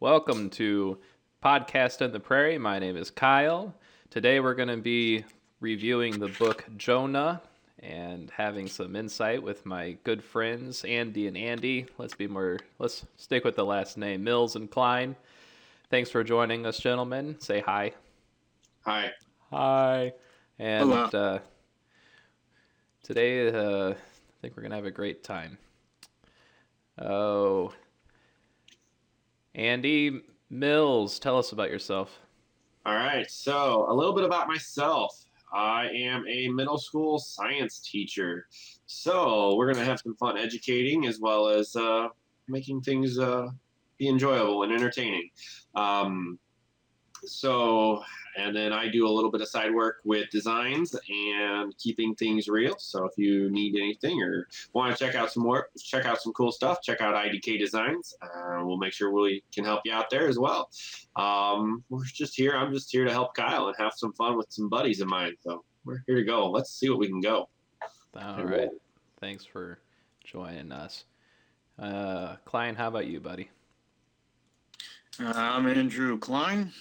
Welcome to Podcast in the Prairie. My name is Kyle. Today we're going to be reviewing the book Jonah and having some insight with my good friends Andy and Andy. Let's be more let's stick with the last name Mills and Klein. Thanks for joining us gentlemen. Say hi. Hi. Hi. And Hello. uh, today uh, I think we're going to have a great time. Oh. Andy Mills, tell us about yourself. All right. So, a little bit about myself. I am a middle school science teacher. So, we're going to have some fun educating as well as uh, making things uh, be enjoyable and entertaining. Um, so, and then I do a little bit of side work with designs and keeping things real. So, if you need anything or want to check out some more, check out some cool stuff, check out IDK Designs. Uh, we'll make sure we can help you out there as well. Um, we're just here. I'm just here to help Kyle and have some fun with some buddies of mine. So we're here to go. Let's see what we can go. All right. Thanks for joining us. Uh, Klein, how about you, buddy? Uh, I'm Andrew Klein.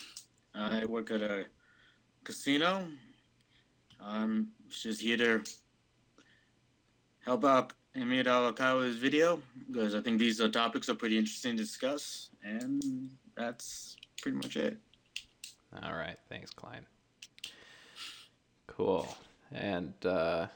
I work at a casino. I'm just here to help out Emir Alakawa's video because I think these topics are pretty interesting to discuss, and that's pretty much it. All right. Thanks, Klein. Cool. And uh,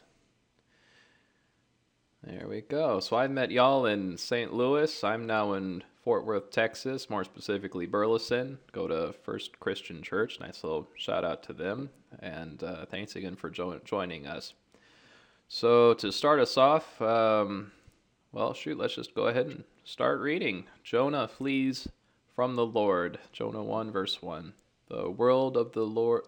there we go. So I met y'all in St. Louis. I'm now in Fort Worth, Texas, more specifically Burleson. Go to First Christian Church. Nice little shout out to them. And uh, thanks again for jo- joining us. So to start us off, um, well, shoot, let's just go ahead and start reading. Jonah flees from the Lord. Jonah 1, verse 1. The world of the Lord,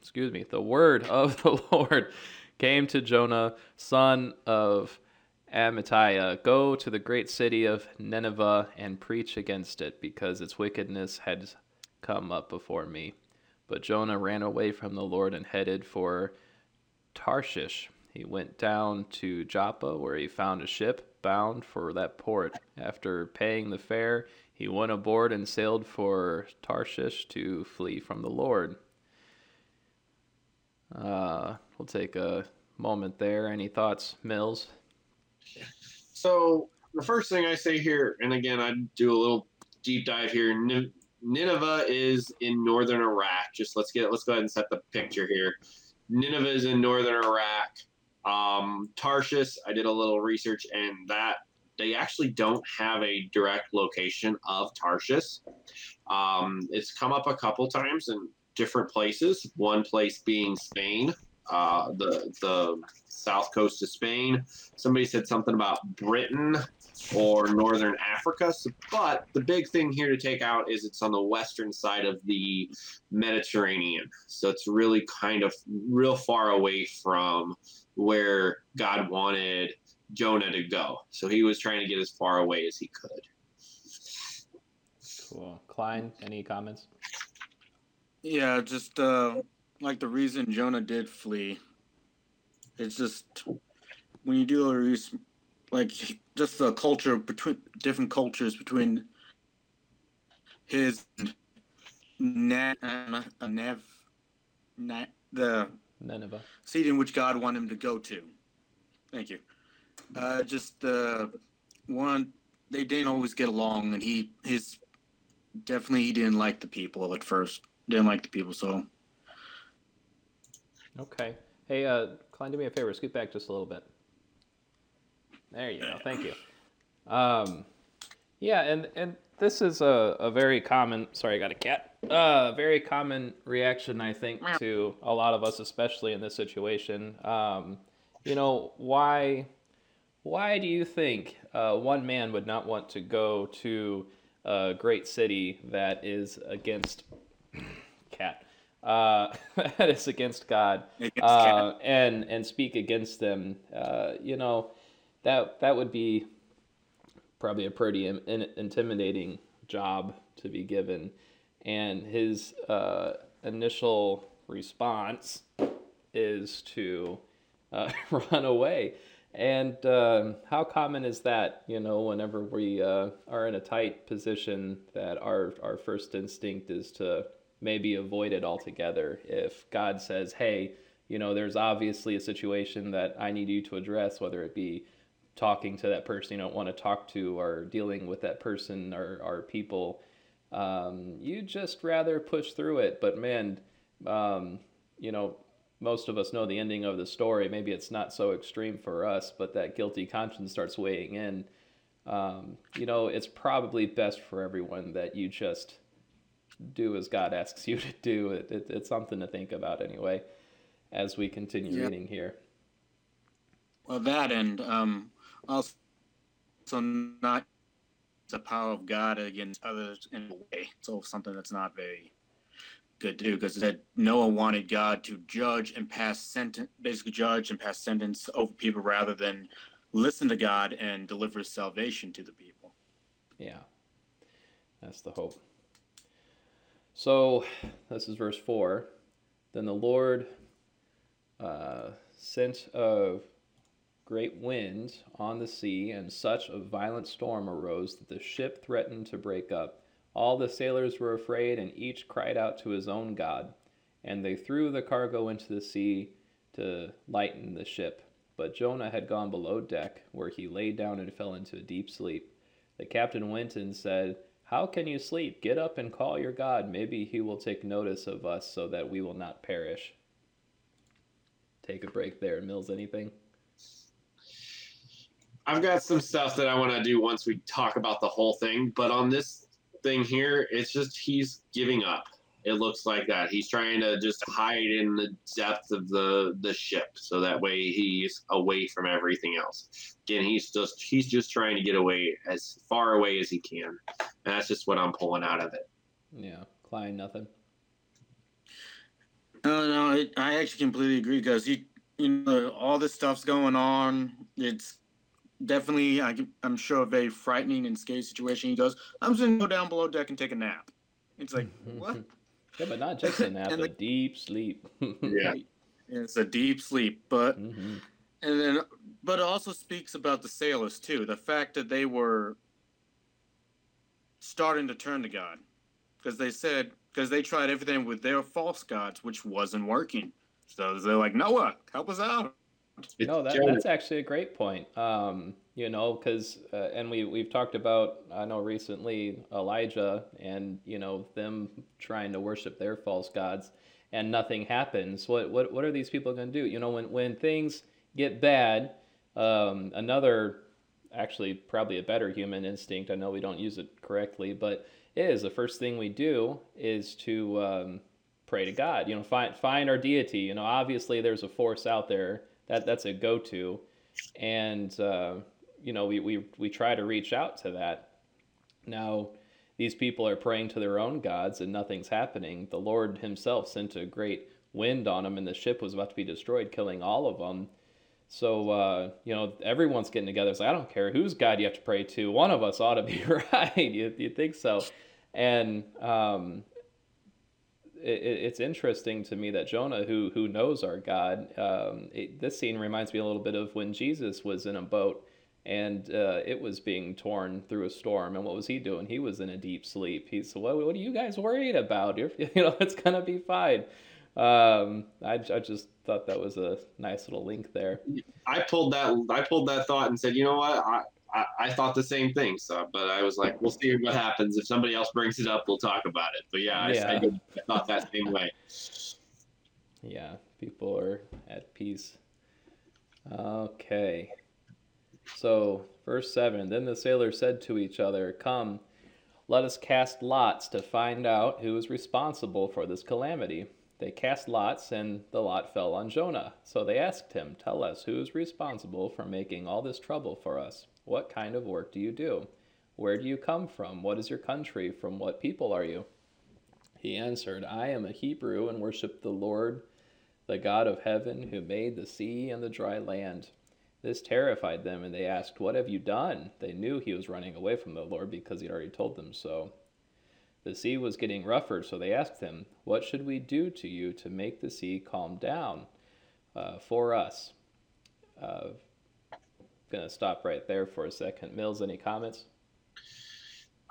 excuse me, the word of the Lord came to Jonah, son of Amittai, Go to the great city of Nineveh and preach against it, because its wickedness has come up before me. But Jonah ran away from the Lord and headed for Tarshish. He went down to Joppa, where he found a ship bound for that port. After paying the fare, he went aboard and sailed for Tarshish to flee from the Lord. Uh, we'll take a moment there. Any thoughts, Mills? So the first thing I say here, and again, I do a little deep dive here. Nineveh is in northern Iraq. Just let's get let's go ahead and set the picture here. Nineveh is in northern Iraq. Um, Tarshish, I did a little research, and that they actually don't have a direct location of Tarshish. Um, it's come up a couple times in different places. One place being Spain, uh, the the south coast of Spain. Somebody said something about Britain or northern Africa. So, but the big thing here to take out is it's on the western side of the Mediterranean. So it's really kind of real far away from where God wanted Jonah to go. So he was trying to get as far away as he could. Cool. Klein, any comments? Yeah, just uh, like the reason Jonah did flee. It's just when you do a res- like just the culture between different cultures between his na- uh, nav, na- the Nineveh. seat in which God wanted him to go to. Thank you. Uh, just uh, one, they didn't always get along, and he his definitely he didn't like the people at first. Didn't like the people, so Okay. Hey, uh, Klein, do me a favor. Scoot back just a little bit. There you go. Thank you. Um, yeah, and and this is a, a very common. Sorry, I got a cat. Uh, very common reaction, I think, to a lot of us, especially in this situation. Um, you know, why why do you think uh, one man would not want to go to a great city that is against cat uh, that is against God against uh, and and speak against them? Uh, you know, that that would be probably a pretty in, in, intimidating job to be given. And his uh, initial response is to uh, run away. and uh, how common is that? You know, whenever we uh, are in a tight position, that our our first instinct is to maybe avoid it altogether. If God says, "Hey," you know, there's obviously a situation that I need you to address, whether it be talking to that person you don't want to talk to or dealing with that person or, or people, um, you just rather push through it. But man, um, you know, most of us know the ending of the story. Maybe it's not so extreme for us, but that guilty conscience starts weighing in. Um, you know, it's probably best for everyone that you just do as God asks you to do. It, it, it's something to think about anyway as we continue yeah. reading here. Well, that and um, also not the power of God against others in a way. So something that's not very good to do because it said Noah wanted God to judge and pass sentence, basically judge and pass sentence over people rather than listen to God and deliver salvation to the people. Yeah, that's the hope. So this is verse four. Then the Lord uh, sent a great wind on the sea, and such a violent storm arose that the ship threatened to break up. All the sailors were afraid, and each cried out to his own God. And they threw the cargo into the sea to lighten the ship. But Jonah had gone below deck, where he lay down and fell into a deep sleep. The captain went and said, How can you sleep? Get up and call your God. Maybe he will take notice of us so that we will not perish take a break there. Mills, anything? I've got some stuff that I want to do once we talk about the whole thing, but on this thing here, it's just he's giving up. It looks like that. He's trying to just hide in the depth of the the ship, so that way he's away from everything else. Again, he's just he's just trying to get away as far away as he can, and that's just what I'm pulling out of it. Yeah, Klein, nothing. No, no, I, I actually completely agree because you, you know, all this stuff's going on. It's definitely, I, am sure, a very frightening and scary situation. He goes, I'm just gonna go down below deck and take a nap. It's like what? Yeah, but not just a nap, a the, deep sleep. yeah, it's a deep sleep, but mm-hmm. and then, but it also speaks about the sailors too. The fact that they were starting to turn to God, because they said, because they tried everything with their false gods, which wasn't working. So they're like, Noah, help us out. No, that, that's actually a great point. Um, you know, because uh, and we we've talked about I know recently Elijah and you know them trying to worship their false gods, and nothing happens. What what what are these people going to do? You know, when when things get bad, um, another actually probably a better human instinct. I know we don't use it correctly, but is the first thing we do is to um, pray to God. You know, find find our deity. You know, obviously there's a force out there that that's a go to, and uh, you know we, we we try to reach out to that. Now, these people are praying to their own gods and nothing's happening. The Lord Himself sent a great wind on them, and the ship was about to be destroyed, killing all of them. So uh, you know, everyone's getting together. It's like I don't care whose God you have to pray to. One of us ought to be right. you you think so? And um, it, it's interesting to me that Jonah, who who knows our God, um, it, this scene reminds me a little bit of when Jesus was in a boat and uh, it was being torn through a storm. And what was he doing? He was in a deep sleep. He said, "What, what are you guys worried about? You're, you know, it's gonna be fine." Um, I, I just thought that was a nice little link there. I pulled that I pulled that thought and said, you know what, I, I, I thought the same thing. So, but I was like, we'll see what happens. If somebody else brings it up, we'll talk about it. But yeah, yeah. I, I, did, I thought that same way. Yeah, people are at peace. Okay. So, verse 7 Then the sailors said to each other, Come, let us cast lots to find out who is responsible for this calamity. They cast lots, and the lot fell on Jonah. So they asked him, Tell us, who is responsible for making all this trouble for us? What kind of work do you do? Where do you come from? What is your country? From what people are you? He answered, I am a Hebrew and worship the Lord, the God of heaven, who made the sea and the dry land. This terrified them, and they asked, What have you done? They knew he was running away from the Lord because he'd already told them so. The sea was getting rougher, so they asked him, What should we do to you to make the sea calm down uh, for us? Uh, gonna stop right there for a second. Mills, any comments?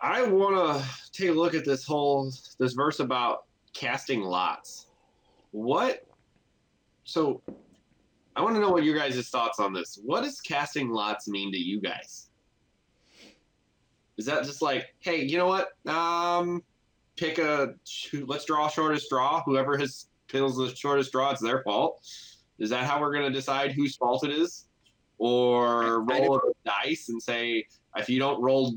I want to take a look at this whole this verse about casting lots. What? So, I want to know what your guys' thoughts on this. What does casting lots mean to you guys? Is that just like, hey, you know what? Um, pick a let's draw shortest straw. Whoever has pills the shortest straw, it's their fault. Is that how we're going to decide whose fault it is? Or roll a dice and say if you don't roll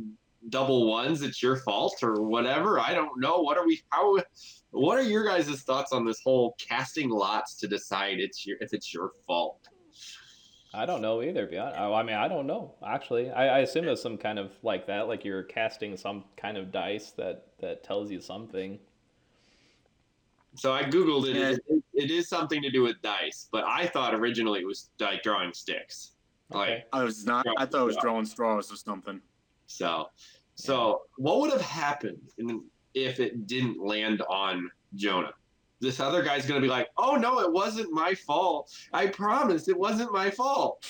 double ones, it's your fault or whatever. I don't know. What are we? How? What are your guys' thoughts on this whole casting lots to decide it's your if it's your fault? I don't know either. Beyond, I mean, I don't know. Actually, I, I assume it's some kind of like that, like you're casting some kind of dice that that tells you something. So I googled it. Yeah. It, it is something to do with dice, but I thought originally it was like drawing sticks. Like. I was not. I thought it was drawing straws or something. So, so what would have happened if it didn't land on Jonah? This other guy's gonna be like, "Oh no, it wasn't my fault. I promise, it wasn't my fault."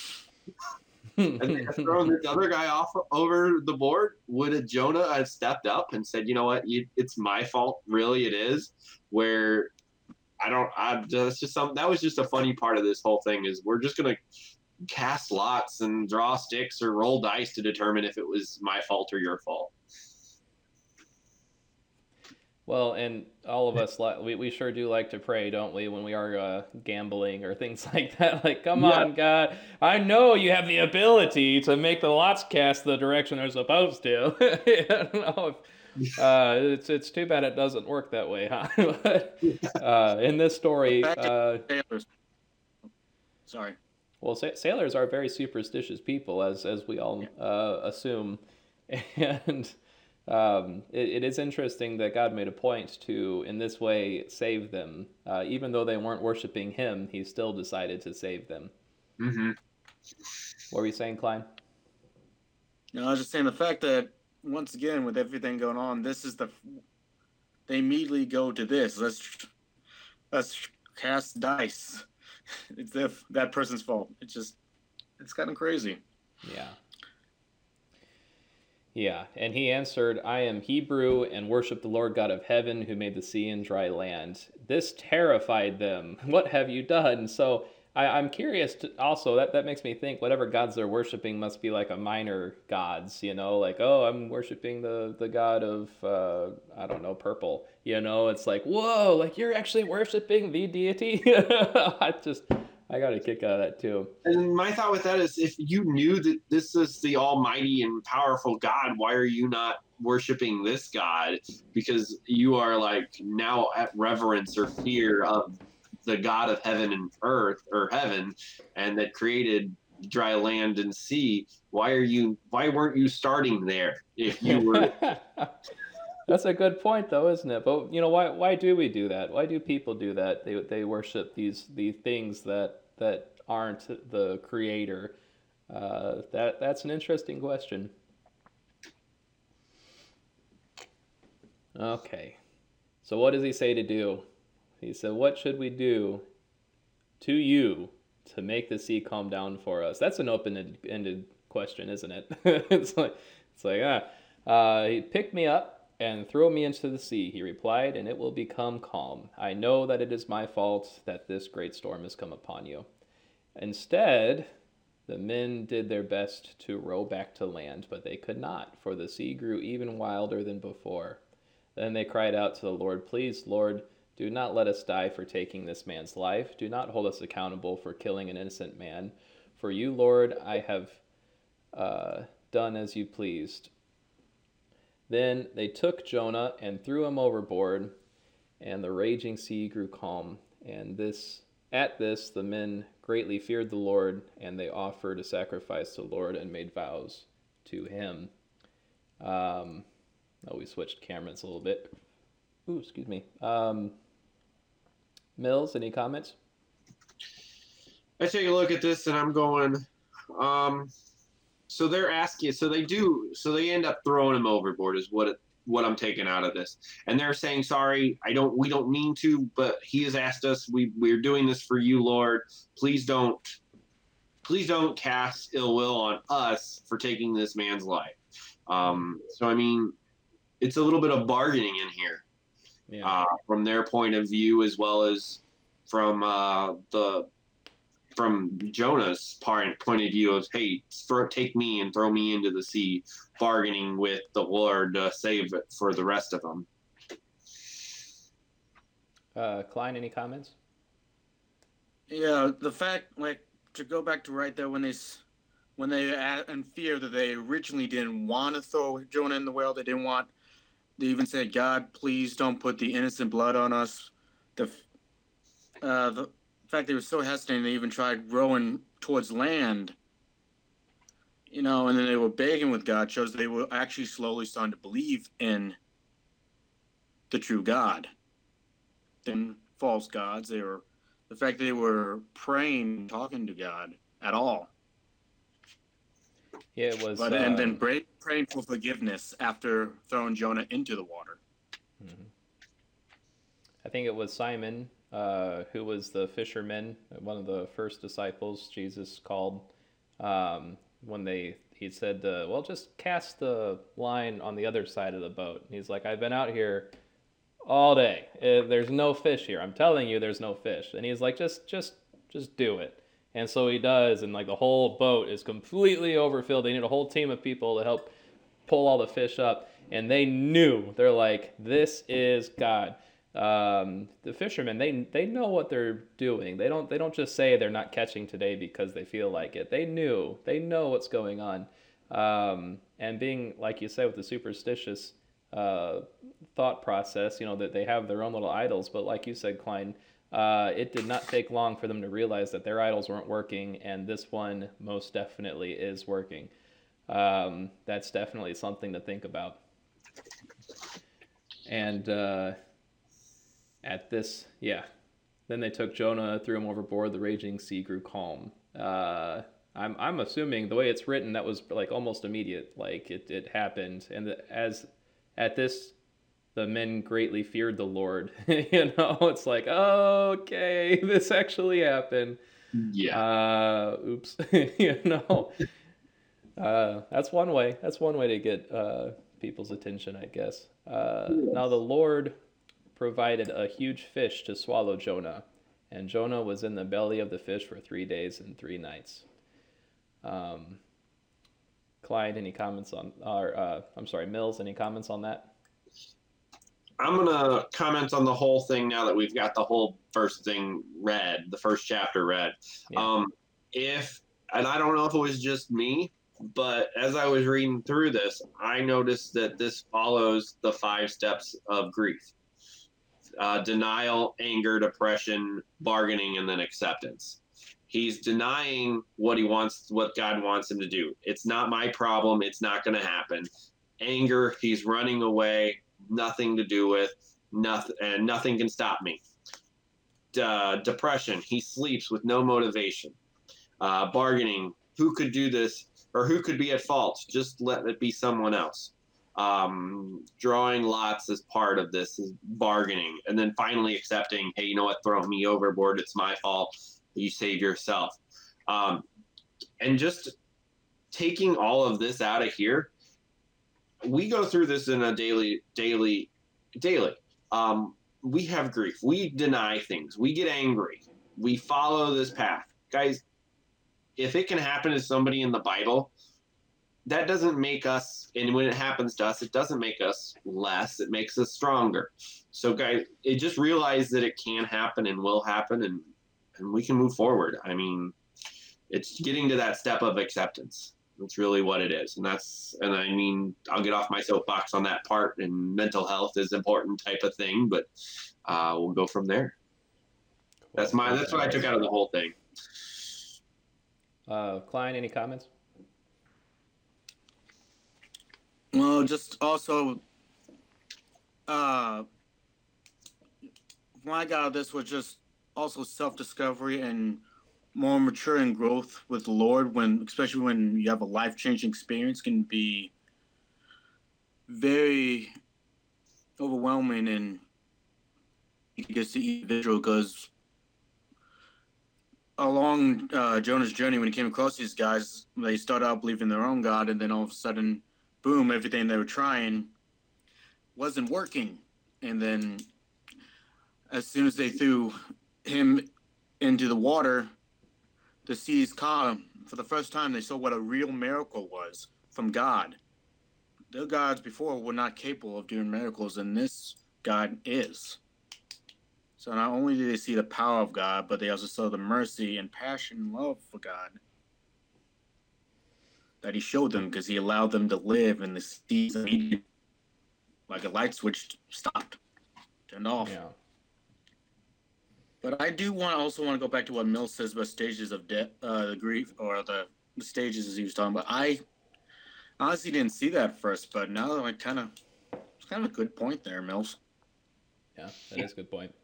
and they have thrown this other guy off over the board. Would a Jonah have stepped up and said, "You know what? You, it's my fault. Really, it is." Where I don't. I that's just some. That was just a funny part of this whole thing. Is we're just gonna cast lots and draw sticks or roll dice to determine if it was my fault or your fault. Well, and all of us, we, we sure do like to pray, don't we, when we are uh, gambling or things like that? Like, come yeah. on, God, I know you have the ability to make the lots cast the direction they're supposed to. I don't know if, uh, it's it's too bad it doesn't work that way, huh? but, uh, in this story, uh, sorry. Well, sa- sailors are very superstitious people, as as we all uh, assume, and um, it, it is interesting that God made a point to, in this way, save them. Uh, even though they weren't worshiping Him, He still decided to save them. Mm-hmm. What were you saying, Klein? No, I was just saying the fact that once again, with everything going on, this is the they immediately go to this. Let's let's cast dice it's the, that person's fault. It's just, it's kind of crazy. Yeah. Yeah, and he answered, I am Hebrew and worship the Lord God of heaven who made the sea and dry land. This terrified them. What have you done? So I, am curious to, also that that makes me think whatever gods they're worshiping must be like a minor gods, you know, like oh I'm worshiping the the god of uh, I don't know purple, you know, it's like whoa, like you're actually worshiping the deity. I just I got a kick out of that too. And my thought with that is, if you knew that this is the Almighty and powerful God, why are you not worshiping this God? Because you are like now at reverence or fear of the God of heaven and earth or heaven, and that created dry land and sea. Why are you? Why weren't you starting there if you were? That's a good point, though, isn't it? But you know, why why do we do that? Why do people do that? They they worship these these things that that aren't the creator. Uh, that that's an interesting question. Okay, so what does he say to do? He said, What should we do to you to make the sea calm down for us? That's an open ended question, isn't it? it's like, it's like ah, uh, he picked me up and throw me into the sea, he replied, and it will become calm. I know that it is my fault that this great storm has come upon you. Instead, the men did their best to row back to land, but they could not, for the sea grew even wilder than before. Then they cried out to the Lord, Please, Lord, do not let us die for taking this man's life. Do not hold us accountable for killing an innocent man. For you, Lord, I have uh, done as you pleased. Then they took Jonah and threw him overboard, and the raging sea grew calm. And this, at this, the men greatly feared the Lord, and they offered a sacrifice to the Lord and made vows to him. Um, oh, we switched cameras a little bit. Ooh, excuse me. Um, Mills, any comments? I take a look at this and I'm going, um, so they're asking, so they do, so they end up throwing him overboard is what it, what I'm taking out of this. And they're saying, sorry, I don't, we don't mean to, but he has asked us, we, we're doing this for you, Lord. Please don't please don't cast ill will on us for taking this man's life. Um, so I mean, it's a little bit of bargaining in here Yeah. uh, from their point of view as well as from uh, the from Jonah's part point of view of hey, throw, take me and throw me into the sea, bargaining with the Lord to save it for the rest of them. Uh, Klein, any comments? Yeah, the fact, like, to go back to right there when they, s- when they a- in fear that they originally didn't want to throw Jonah in the well, they didn't want. They even said, "God, please don't put the innocent blood on us." The, uh, the fact they were so hesitant, they even tried rowing towards land. You know, and then they were begging with God shows they were actually slowly starting to believe in the true God. Than false gods. They were the fact that they were praying, talking to God at all, Yeah, it was. but and uh, then pray, praying for forgiveness after throwing Jonah into the water. Mhm. I think it was Simon, uh, who was the fisherman, one of the first disciples Jesus called. Um, when they, he said, uh, "Well, just cast the line on the other side of the boat." And he's like, "I've been out here all day. Uh, there's no fish here. I'm telling you, there's no fish." And he's like, "Just, just, just do it." And so he does, and like the whole boat is completely overfilled. They need a whole team of people to help pull all the fish up and they knew they're like this is god um, the fishermen they they know what they're doing. They don't they don't just say they're not catching today because they feel like it. They knew. They know what's going on. Um, and being like you said with the superstitious uh, thought process you know that they have their own little idols. But like you said klein uh, it did not take long for them to realize that their idols weren't working and this one most definitely is working. Um, that's definitely something to think about. And uh, at this, yeah, then they took Jonah, threw him overboard. The raging sea grew calm. Uh, I'm I'm assuming the way it's written, that was like almost immediate. Like it it happened, and the, as at this, the men greatly feared the Lord. you know, it's like okay, this actually happened. Yeah. Uh, oops. you know, uh, that's one way. That's one way to get uh, people's attention, I guess. Uh, now the Lord provided a huge fish to swallow Jonah, and Jonah was in the belly of the fish for three days and three nights. Um, Clyde, any comments on? Or uh, I'm sorry, Mills, any comments on that? I'm gonna comment on the whole thing now that we've got the whole first thing read, the first chapter read. Yeah. Um, if and I don't know if it was just me, but as I was reading through this, I noticed that this follows the five steps of grief: uh, denial, anger, depression, bargaining, and then acceptance. He's denying what he wants, what God wants him to do. It's not my problem. It's not going to happen. Anger, he's running away nothing to do with nothing and nothing can stop me uh, depression he sleeps with no motivation uh, bargaining who could do this or who could be at fault just let it be someone else um, drawing lots as part of this is bargaining and then finally accepting hey you know what? Throw me overboard. It's my fault. You save yourself. Um, and just taking all of this out of here we go through this in a daily daily daily. Um, we have grief. We deny things. We get angry. We follow this path. Guys if it can happen to somebody in the bible that doesn't make us and when it happens to us it doesn't make us less it makes us stronger. So guys it just realize that it can happen and will happen and and we can move forward. I mean it's getting to that step of acceptance. That's really what it is and that's and i mean i'll get off my soapbox on that part and mental health is important type of thing but uh, we'll go from there. That's my that's what i took out of the whole thing. Uh, Klein, any comments? Well, just also, uh, what I got out of this was just also self discovery and more mature and growth with the Lord. When, especially when you have a life changing experience, can be very overwhelming and you get to individual because along uh, Jonah's journey, when he came across these guys, they started out believing their own God, and then all of a sudden, boom, everything they were trying wasn't working. And then, as soon as they threw him into the water, the seas calmed. For the first time, they saw what a real miracle was from God. Their gods before were not capable of doing miracles, and this God is. So not only did they see the power of God, but they also saw the mercy and passion and love for God that He showed them because He allowed them to live in the seas immediately. Like a light switch stopped, turned off. Yeah. But I do want to also want to go back to what Mill says about stages of death, uh, the grief, or the, the stages as he was talking about. I honestly didn't see that first, but now that I kind of, it's kind of a good point there, Mills. Yeah, that is a good point.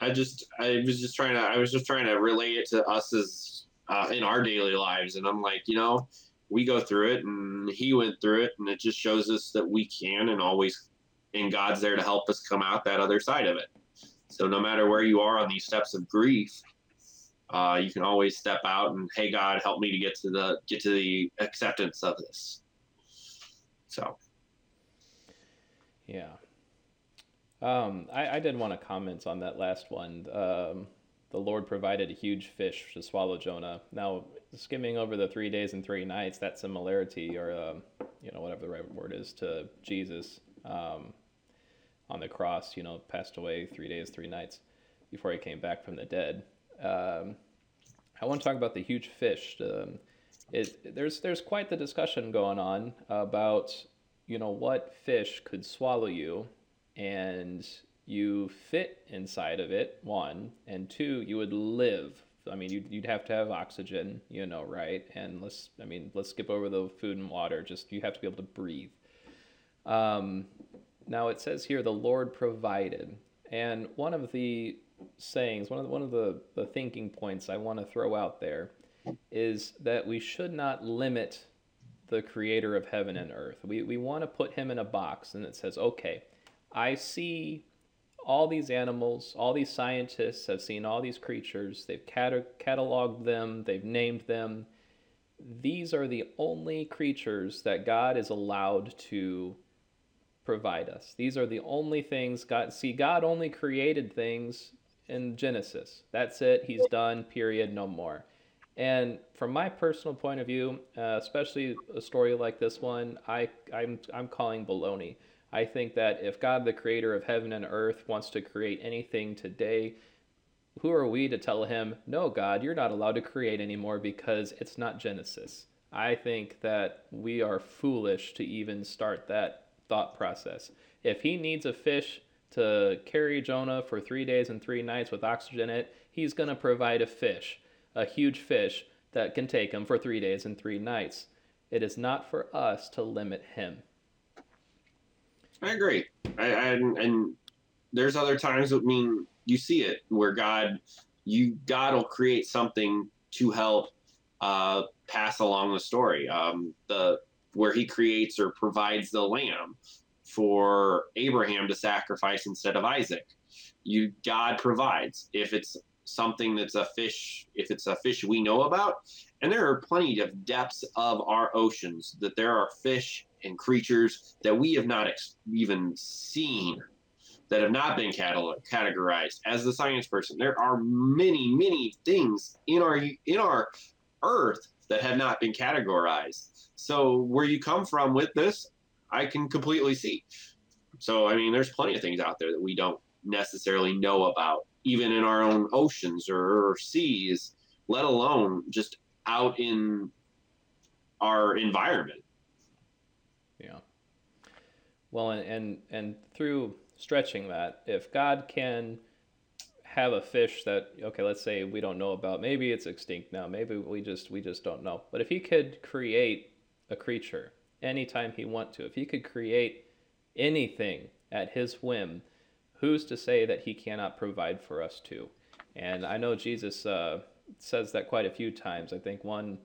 I just I was just trying to I was just trying to relate it to us as uh, in our daily lives, and I'm like, you know, we go through it, and he went through it, and it just shows us that we can, and always, and God's there to help us come out that other side of it. So no matter where you are on these steps of grief, uh, you can always step out and hey God, help me to get to the get to the acceptance of this. So Yeah. Um, I, I did want to comment on that last one. Um, the Lord provided a huge fish to swallow Jonah. Now, skimming over the three days and three nights, that similarity, or um, you know whatever the right word is, to Jesus um, on the cross, you know, passed away three days, three nights before he came back from the dead. Um, I want to talk about the huge fish. Um, it, there's there's quite the discussion going on about you know what fish could swallow you and you fit inside of it one and two you would live i mean you'd, you'd have to have oxygen you know right? And let's i mean let's skip over the food and water just you have to be able to breathe. Um, now it says here the lord provided. And one of the sayings one of the, one of the, the thinking points i want to throw out there is that we should not limit the creator of heaven and earth. We, we want to put him in a box and it says okay I see all these animals, all these scientists have seen all these creatures, they've cat- cataloged them, they've named them. These are the only creatures that God is allowed to provide us. These are the only things God see God only created things in Genesis. That's it. He's done. Period. No more. And from my personal point of view, uh, especially a story like this one, I I'm I'm calling baloney. I think that if God, the creator of heaven and earth, wants to create anything today, who are we to tell him, no, God, you're not allowed to create anymore because it's not Genesis? I think that we are foolish to even start that thought process. If he needs a fish to carry Jonah for three days and three nights with oxygen in it, he's going to provide a fish, a huge fish that can take him for three days and three nights. It is not for us to limit him. I agree. I, I and there's other times. I mean, you see it where God, you God will create something to help uh, pass along the story. Um, the where He creates or provides the lamb for Abraham to sacrifice instead of Isaac. You God provides. If it's something that's a fish, if it's a fish we know about, and there are plenty of depths of our oceans that there are fish and creatures that we have not ex- even seen that have not been catalog- categorized as the science person. There are many many things in our in our earth that have not been categorized. So where you come from with this i can completely see. So i mean there's plenty of things out there that we don't necessarily know about even in our own oceans or, or seas let alone just out in our environment yeah. Well, and, and and through stretching that, if God can have a fish that okay, let's say we don't know about, maybe it's extinct now, maybe we just we just don't know. But if he could create a creature anytime he want to, if he could create anything at his whim, who's to say that he cannot provide for us too? And I know Jesus uh, says that quite a few times. I think one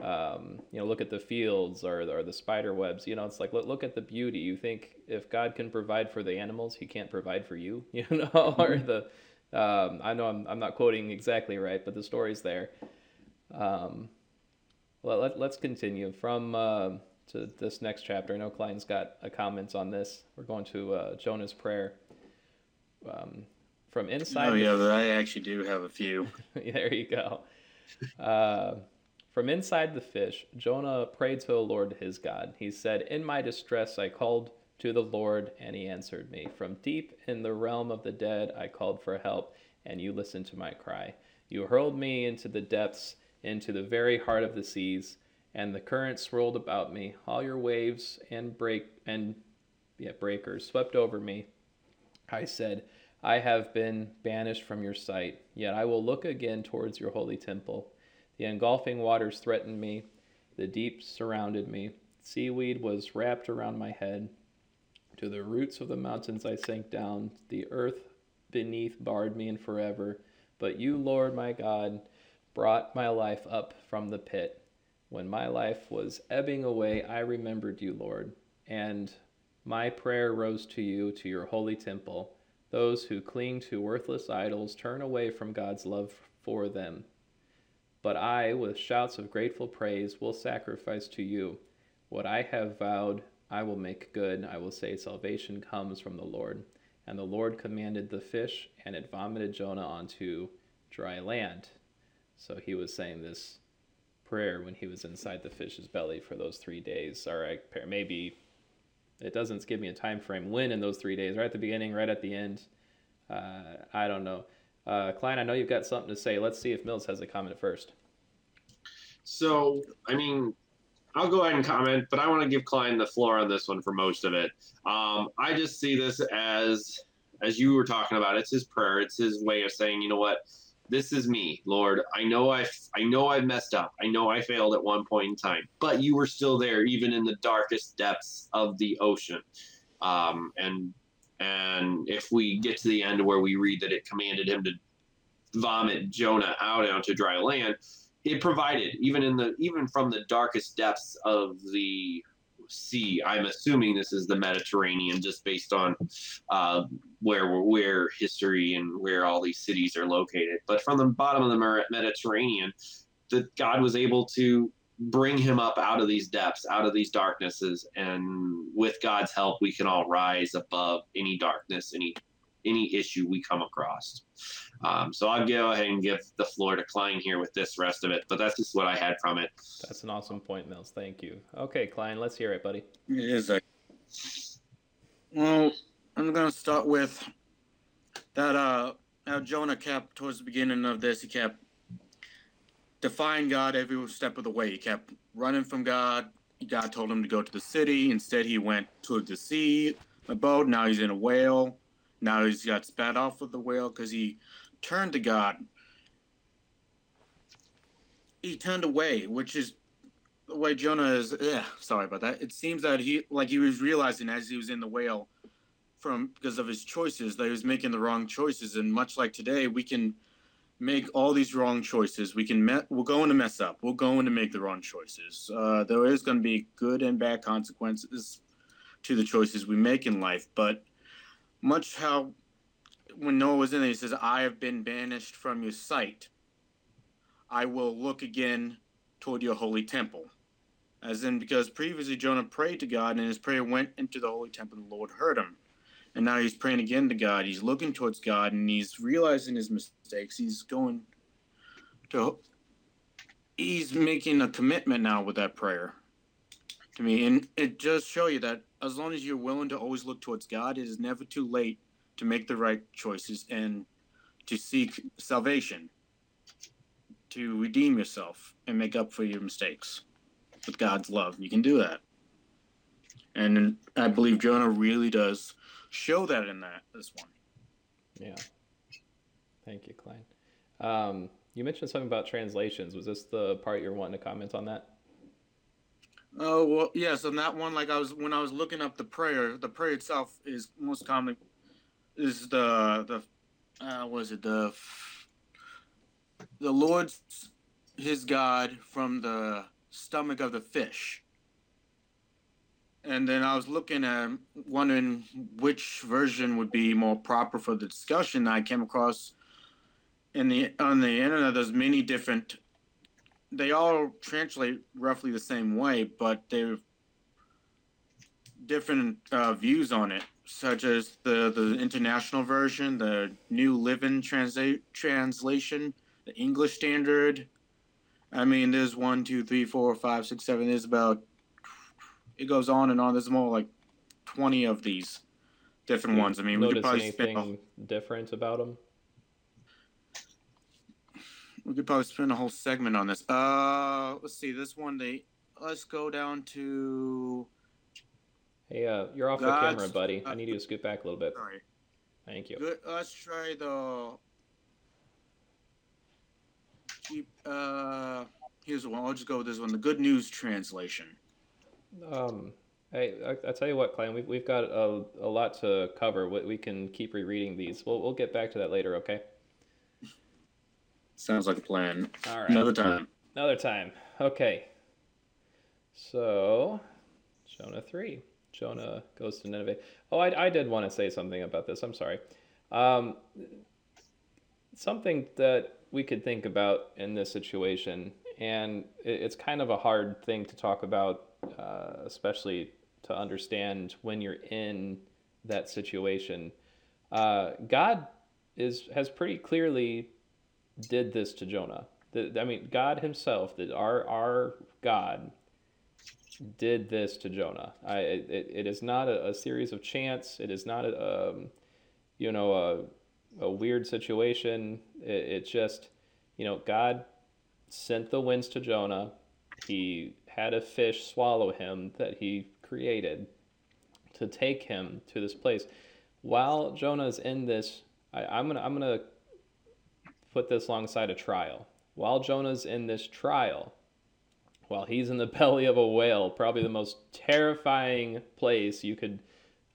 um, you know, look at the fields or, or the spider webs. You know, it's like look, look at the beauty. You think if God can provide for the animals, He can't provide for you. You know, or the Um, I know I'm, I'm not quoting exactly right, but the story's there. Um, well, let, let's continue from uh, to this next chapter. I know Klein's got a comments on this. We're going to uh, Jonah's prayer. Um, from inside. Oh yeah, I actually do have a few. there you go. Uh, from inside the fish, Jonah prayed to the Lord his God. He said, In my distress I called to the Lord, and he answered me. From deep in the realm of the dead I called for help, and you listened to my cry. You hurled me into the depths, into the very heart of the seas, and the current swirled about me. All your waves and break and yeah, breakers swept over me. I said, I have been banished from your sight, yet I will look again towards your holy temple. The engulfing waters threatened me, the deep surrounded me. Seaweed was wrapped around my head. To the roots of the mountains I sank down. The earth beneath barred me in forever. But you, Lord my God, brought my life up from the pit. When my life was ebbing away, I remembered you, Lord, and my prayer rose to you, to your holy temple. Those who cling to worthless idols turn away from God's love for them. But I, with shouts of grateful praise, will sacrifice to you. What I have vowed, I will make good. I will say, Salvation comes from the Lord. And the Lord commanded the fish, and it vomited Jonah onto dry land. So he was saying this prayer when he was inside the fish's belly for those three days. Or maybe it doesn't give me a time frame when in those three days, right at the beginning, right at the end. Uh, I don't know. Uh, Klein, I know you've got something to say. Let's see if Mills has a comment first. So, I mean, I'll go ahead and comment, but I want to give Klein the floor on this one for most of it. Um, I just see this as, as you were talking about, it's his prayer. It's his way of saying, you know what, this is me, Lord. I know I, I know I messed up. I know I failed at one point in time, but you were still there, even in the darkest depths of the ocean. Um, and and if we get to the end where we read that it commanded him to vomit Jonah out onto dry land, it provided even in the even from the darkest depths of the sea. I'm assuming this is the Mediterranean, just based on uh, where where history and where all these cities are located. But from the bottom of the Mediterranean, that God was able to bring him up out of these depths, out of these darknesses, and with God's help, we can all rise above any darkness, any any issue we come across. Um, so I'll go ahead and give the floor to Klein here with this rest of it, but that's just what I had from it. That's an awesome point, Mills. Thank you. Okay, Klein, let's hear it, buddy. It is a well. I'm gonna start with that. Uh, how Jonah kept towards the beginning of this, he kept defying God every step of the way. He kept running from God. God told him to go to the city. Instead, he went to the sea, a boat. Now he's in a whale. Now he's got spat off with the whale because he turned to God. He turned away, which is the way Jonah is. Yeah, sorry about that. It seems that he, like, he was realizing as he was in the whale, from because of his choices, that he was making the wrong choices. And much like today, we can make all these wrong choices. We can me- we're going to mess up. We're going to make the wrong choices. Uh, there is going to be good and bad consequences to the choices we make in life. But much how when Noah was in there, he says, "I have been banished from your sight. I will look again toward your holy temple." As in, because previously Jonah prayed to God, and his prayer went into the holy temple, and the Lord heard him and now he's praying again to God. He's looking towards God and he's realizing his mistakes. He's going to he's making a commitment now with that prayer to me. And it just show you that as long as you're willing to always look towards God, it is never too late to make the right choices and to seek salvation, to redeem yourself and make up for your mistakes with God's love. You can do that. And I believe Jonah really does show that in that this one. Yeah. Thank you, Klein. Um, you mentioned something about translations. Was this the part you're wanting to comment on that? Oh well, yes. On that one, like I was when I was looking up the prayer, the prayer itself is most common is the the uh, was it the the Lord's his God from the stomach of the fish and then I was looking at wondering which version would be more proper for the discussion. I came across in the on the internet, there's many different. They all translate roughly the same way, but they're different uh, views on it, such as the the international version, the New Living Transla- translation, the English Standard. I mean, there's one, two, three, four, five, six, seven. There's about. It goes on and on. There's more like twenty of these different ones. I mean, we could probably spend. anything different about them? We could probably spend a whole segment on this. Uh, let's see. This one, they let's go down to. Hey, uh, you're off the camera, buddy. I uh, need you to scoot back a little bit. Sorry. Thank you. Good. Let's try the. Keep. Uh, here's one. I'll just go with this one. The Good News translation. Um, hey, I, I tell you what, Clan, we've, we've got a, a lot to cover. We, we can keep rereading these. We'll, we'll get back to that later, okay? Sounds like a plan. All right. Another time. Another time. Okay. So, Jonah 3. Jonah goes to Nineveh. Oh, I, I did want to say something about this. I'm sorry. Um, something that we could think about in this situation, and it, it's kind of a hard thing to talk about, uh, especially to understand when you're in that situation. Uh, God is has pretty clearly did this to Jonah. The, I mean, God Himself, that our our God, did this to Jonah. I it, it is not a, a series of chance. It is not a um, you know a a weird situation. It, it just you know God sent the winds to Jonah. He had a fish swallow him that he created to take him to this place. While Jonah's in this, I, I'm gonna I'm gonna put this alongside a trial. While Jonah's in this trial, while he's in the belly of a whale, probably the most terrifying place you could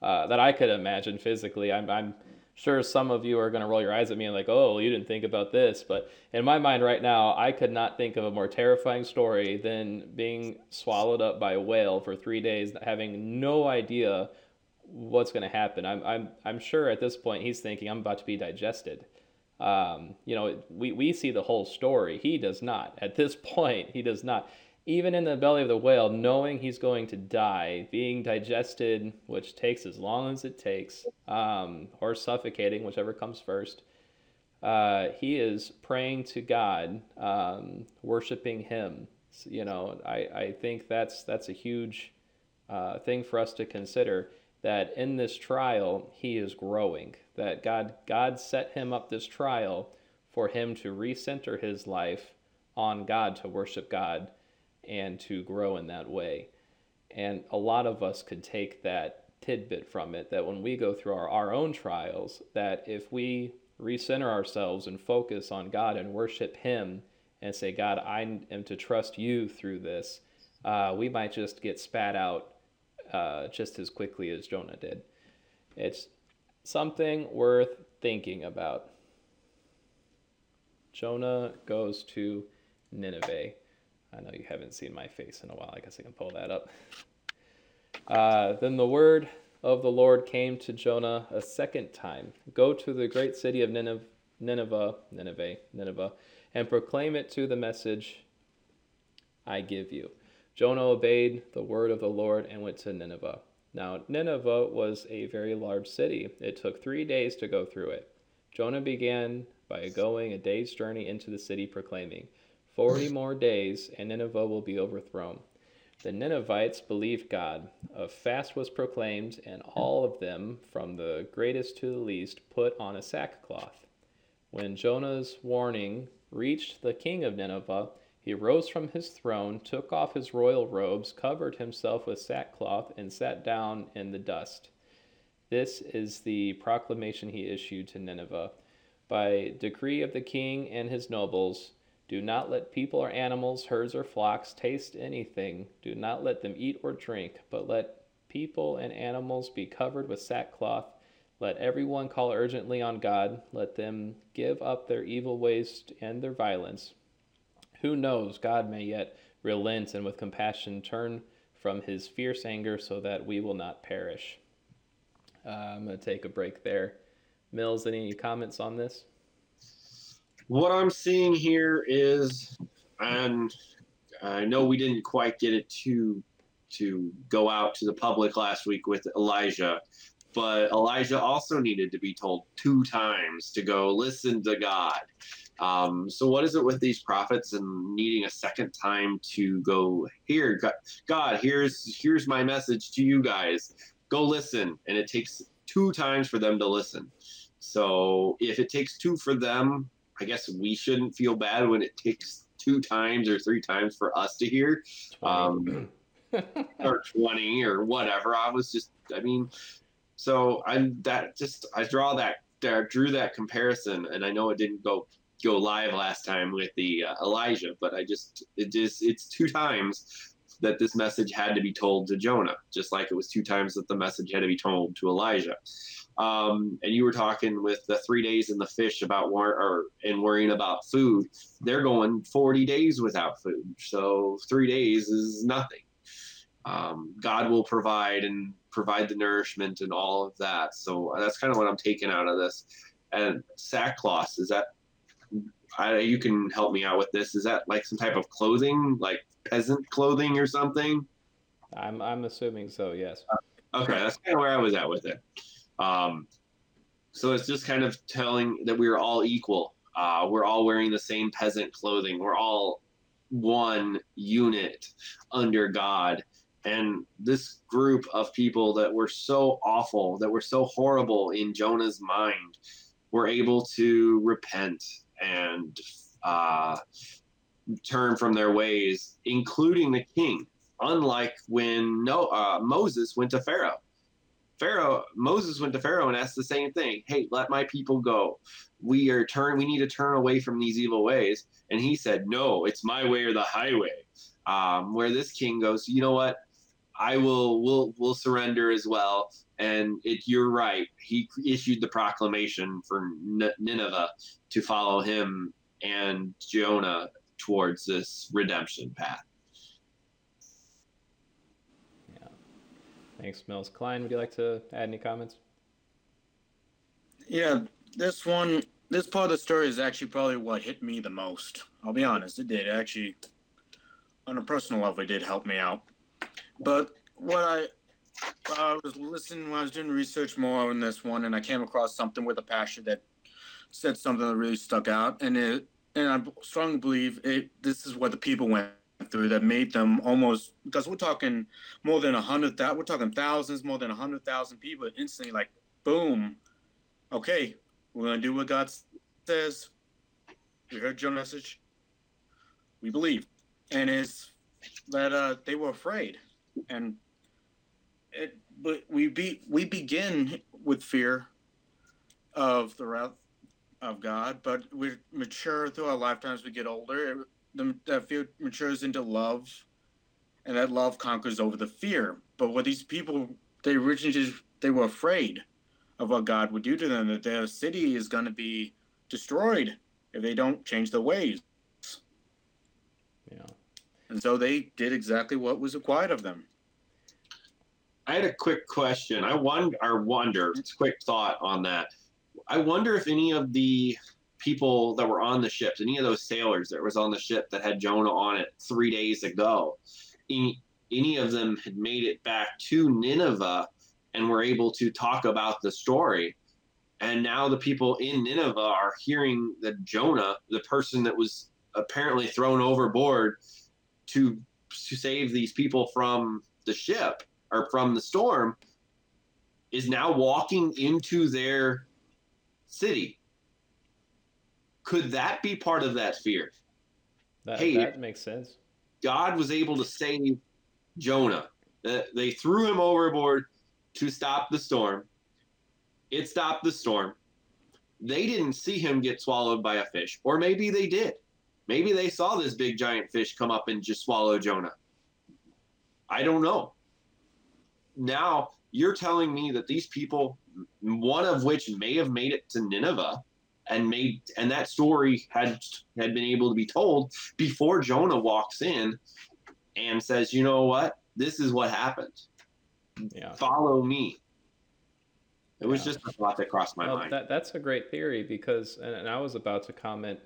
uh, that I could imagine physically. I'm, I'm sure some of you are going to roll your eyes at me and like, oh, you didn't think about this. But in my mind right now, I could not think of a more terrifying story than being swallowed up by a whale for three days, having no idea what's going to happen. I'm, I'm, I'm sure at this point he's thinking I'm about to be digested. Um, you know, we, we see the whole story. He does not. At this point, he does not. Even in the belly of the whale, knowing he's going to die, being digested, which takes as long as it takes, um, or suffocating, whichever comes first, uh, he is praying to God, um, worshiping Him. So, you know, I, I think that's that's a huge uh, thing for us to consider. That in this trial, he is growing. That God God set him up this trial for him to recenter his life on God, to worship God, and to grow in that way. And a lot of us could take that tidbit from it that when we go through our, our own trials, that if we recenter ourselves and focus on God and worship Him and say, God, I am to trust you through this, uh, we might just get spat out uh, just as quickly as Jonah did. It's something worth thinking about. Jonah goes to Nineveh. I know you haven't seen my face in a while. I guess I can pull that up. Uh, then the word of the Lord came to Jonah a second time Go to the great city of Nineveh, Nineveh, Nineveh, Nineveh, and proclaim it to the message I give you. Jonah obeyed the word of the Lord and went to Nineveh. Now, Nineveh was a very large city. It took three days to go through it. Jonah began by going a day's journey into the city, proclaiming, Forty more days, and Nineveh will be overthrown. The Ninevites believed God. A fast was proclaimed, and all of them, from the greatest to the least, put on a sackcloth. When Jonah's warning reached the king of Nineveh, he rose from his throne, took off his royal robes, covered himself with sackcloth, and sat down in the dust. This is the proclamation he issued to Nineveh. By decree of the king and his nobles, do not let people or animals, herds or flocks taste anything. Do not let them eat or drink, but let people and animals be covered with sackcloth. Let everyone call urgently on God. Let them give up their evil ways and their violence. Who knows, God may yet relent and with compassion turn from his fierce anger so that we will not perish. Uh, I'm going to take a break there. Mills, any comments on this? What I'm seeing here is, and I know we didn't quite get it to to go out to the public last week with Elijah, but Elijah also needed to be told two times to go listen to God. Um, so what is it with these prophets and needing a second time to go here? God, here's here's my message to you guys. Go listen, and it takes two times for them to listen. So if it takes two for them, I guess we shouldn't feel bad when it takes two times or three times for us to hear, um, or twenty or whatever. I was just, I mean, so I'm that just I draw that, I drew that comparison, and I know it didn't go go live last time with the uh, Elijah, but I just it just it's two times that this message had to be told to Jonah, just like it was two times that the message had to be told to Elijah. Um, and you were talking with the three days in the fish about war or and worrying about food. They're going 40 days without food, so three days is nothing. Um, God will provide and provide the nourishment and all of that. So that's kind of what I'm taking out of this. And sackcloth is that I, you can help me out with this. Is that like some type of clothing, like peasant clothing or something? I'm I'm assuming so. Yes. Okay, that's kind of where I was at with it. Um, so it's just kind of telling that we are all equal. Uh, we're all wearing the same peasant clothing. We're all one unit under God. And this group of people that were so awful, that were so horrible in Jonah's mind, were able to repent and uh, turn from their ways, including the king. Unlike when no uh, Moses went to Pharaoh, Pharaoh Moses went to Pharaoh and asked the same thing. Hey, let my people go. We are turn. We need to turn away from these evil ways. And he said, No, it's my way or the highway. Um, where this king goes, you know what? I will will will surrender as well. And it, you're right. He issued the proclamation for Nineveh to follow him and Jonah towards this redemption path. Yeah. Thanks, Mills. Klein, would you like to add any comments? Yeah, this one, this part of the story is actually probably what hit me the most. I'll be honest, it did actually, on a personal level, it did help me out. But what I I was listening when I was doing research more on this one, and I came across something with a pastor that said something that really stuck out, and it and I strongly believe it. This is what the people went through that made them almost because we're talking more than a hundred thousand. We're talking thousands, more than a hundred thousand people instantly like boom. Okay, we're gonna do what God says. We heard your message. We believe, and it's that uh, they were afraid, and it, but we be we begin with fear of the wrath of God, but we mature through our lifetimes. We get older. The, that fear matures into love, and that love conquers over the fear. But what these people, they originally just, they were afraid of what God would do to them. That their city is going to be destroyed if they don't change their ways. Yeah. And so they did exactly what was required of them. I had a quick question. I wonder, or wonder, it's quick thought on that. I wonder if any of the people that were on the ships, any of those sailors that was on the ship that had Jonah on it three days ago, any, any of them had made it back to Nineveh and were able to talk about the story. And now the people in Nineveh are hearing that Jonah, the person that was apparently thrown overboard to to save these people from the ship, or from the storm is now walking into their city. Could that be part of that fear? That, hey, that makes sense. God was able to save Jonah. Uh, they threw him overboard to stop the storm. It stopped the storm. They didn't see him get swallowed by a fish, or maybe they did. Maybe they saw this big giant fish come up and just swallow Jonah. I don't know now you're telling me that these people, one of which may have made it to Nineveh, and made and that story had had been able to be told before Jonah walks in and says, "You know what? This is what happened. Yeah. Follow me." It was yeah. just a thought that crossed my well, mind. That, that's a great theory because, and, and I was about to comment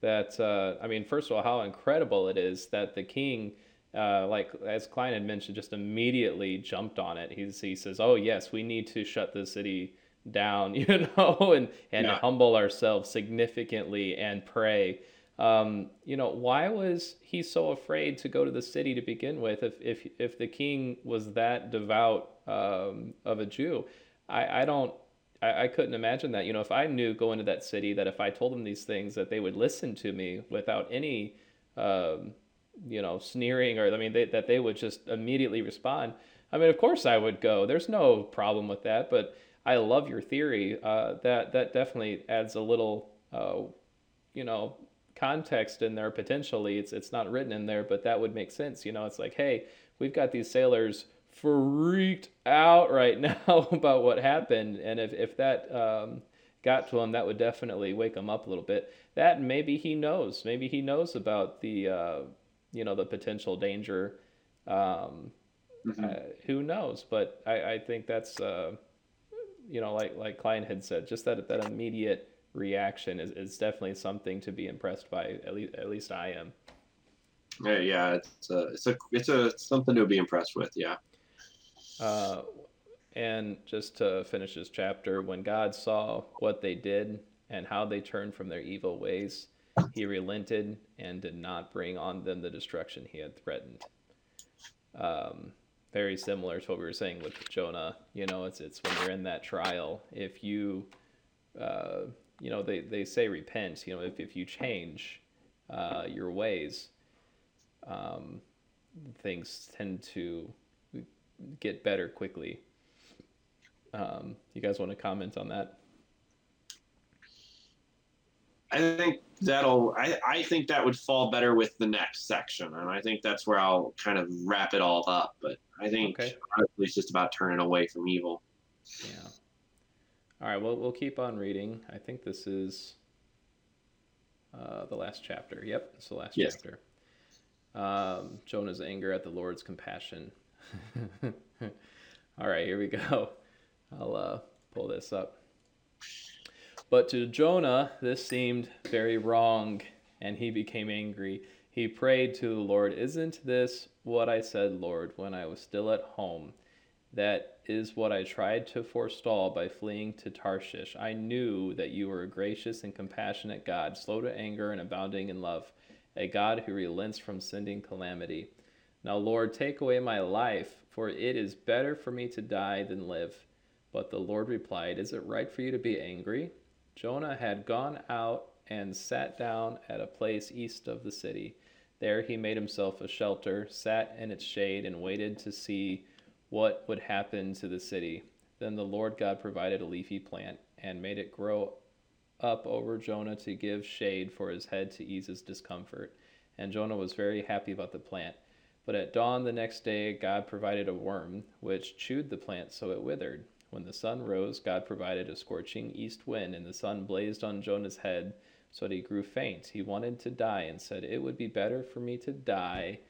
that uh, I mean, first of all, how incredible it is that the king, uh, like as Klein had mentioned, just immediately jumped on it. He's, he says, "Oh yes, we need to shut the city down, you know, and and yeah. humble ourselves significantly and pray." Um, you know, why was he so afraid to go to the city to begin with? If if if the king was that devout um, of a Jew, I, I don't I, I couldn't imagine that. You know, if I knew going to that city that if I told them these things that they would listen to me without any, um, you know, sneering or I mean they, that they would just immediately respond. I mean, of course I would go. There's no problem with that. But I love your theory. Uh, that that definitely adds a little, uh, you know, context in there potentially. It's it's not written in there, but that would make sense. You know, it's like, hey, we've got these sailors freaked out right now about what happened. And if, if that um, got to him, that would definitely wake him up a little bit. That maybe he knows. Maybe he knows about the, uh, you know, the potential danger. Um, mm-hmm. uh, who knows? But I, I think that's, uh, you know, like like Klein had said, just that that immediate reaction is, is definitely something to be impressed by. At least at least I am. Yeah, yeah, it's a, it's a, it's a something to be impressed with. Yeah. Uh, and just to finish this chapter, when God saw what they did and how they turned from their evil ways, he relented and did not bring on them the destruction he had threatened. Um, very similar to what we were saying with Jonah. You know, it's it's when you're in that trial, if you, uh, you know, they, they say repent. You know, if if you change uh, your ways, um, things tend to get better quickly. Um, you guys want to comment on that? I think that'll. I, I think that would fall better with the next section, and I think that's where I'll kind of wrap it all up. But I think okay. honestly, it's just about turning away from evil. Yeah. All right. Well, we'll keep on reading. I think this is uh, the last chapter. Yep, it's the last yes. chapter. Um, Jonah's anger at the Lord's compassion. All right, here we go. I'll uh, pull this up. But to Jonah, this seemed very wrong, and he became angry. He prayed to the Lord, Isn't this what I said, Lord, when I was still at home? That is what I tried to forestall by fleeing to Tarshish. I knew that you were a gracious and compassionate God, slow to anger and abounding in love, a God who relents from sending calamity. Now, Lord, take away my life, for it is better for me to die than live. But the Lord replied, Is it right for you to be angry? Jonah had gone out and sat down at a place east of the city. There he made himself a shelter, sat in its shade, and waited to see what would happen to the city. Then the Lord God provided a leafy plant and made it grow up over Jonah to give shade for his head to ease his discomfort. And Jonah was very happy about the plant. But at dawn the next day, God provided a worm, which chewed the plant so it withered. When the sun rose, God provided a scorching east wind, and the sun blazed on Jonah's head so that he grew faint. He wanted to die and said, It would be better for me to die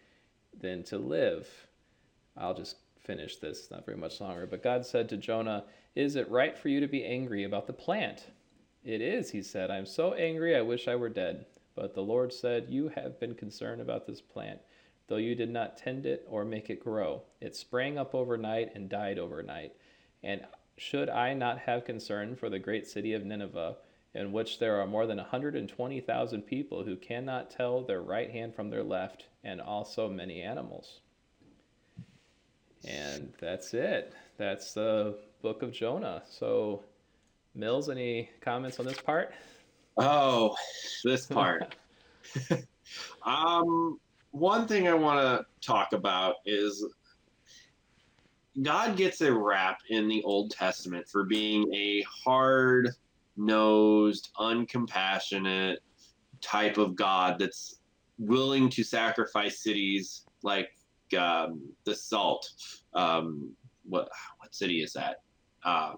than to live. I'll just finish this, not very much longer. But God said to Jonah, Is it right for you to be angry about the plant? It is, he said. I am so angry, I wish I were dead. But the Lord said, You have been concerned about this plant though you did not tend it or make it grow. It sprang up overnight and died overnight. And should I not have concern for the great city of Nineveh, in which there are more than 120,000 people who cannot tell their right hand from their left, and also many animals? And that's it. That's the book of Jonah. So, Mills, any comments on this part? Oh, this part. um, one thing I want to talk about is God gets a rap in the Old Testament for being a hard nosed, uncompassionate type of God that's willing to sacrifice cities like um, the Salt. Um, what what city is that? Uh,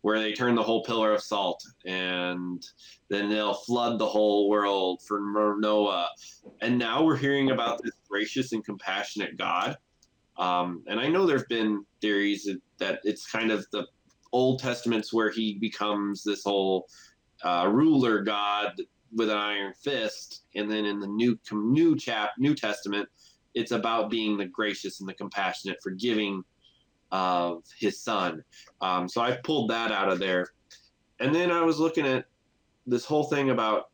where they turn the whole pillar of salt and then they'll flood the whole world for Noah. And now we're hearing about this gracious and compassionate God. Um, and I know there've been theories that it's kind of the Old Testaments where he becomes this whole uh, ruler God with an iron fist, and then in the new new chap New Testament, it's about being the gracious and the compassionate, forgiving of his son. Um, so I pulled that out of there, and then I was looking at this whole thing about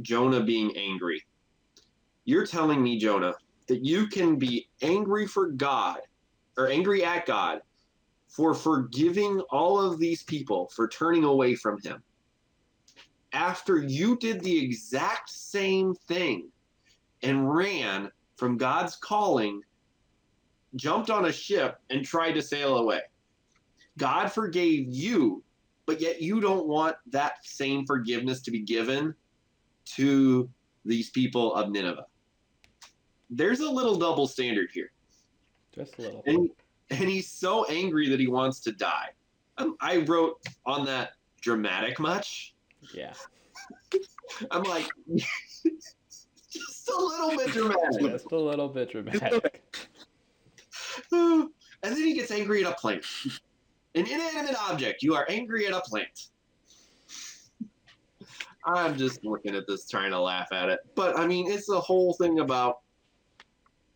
Jonah being angry. You're telling me, Jonah, that you can be angry for God or angry at God for forgiving all of these people for turning away from him after you did the exact same thing and ran from God's calling, jumped on a ship, and tried to sail away. God forgave you, but yet you don't want that same forgiveness to be given to these people of Nineveh. There's a little double standard here. Just a little. And, and he's so angry that he wants to die. Um, I wrote on that dramatic much. Yeah. I'm like, just a little bit dramatic. Just a little bit dramatic. and then he gets angry at a plant. An inanimate object. You are angry at a plant. I'm just looking at this trying to laugh at it. But I mean, it's the whole thing about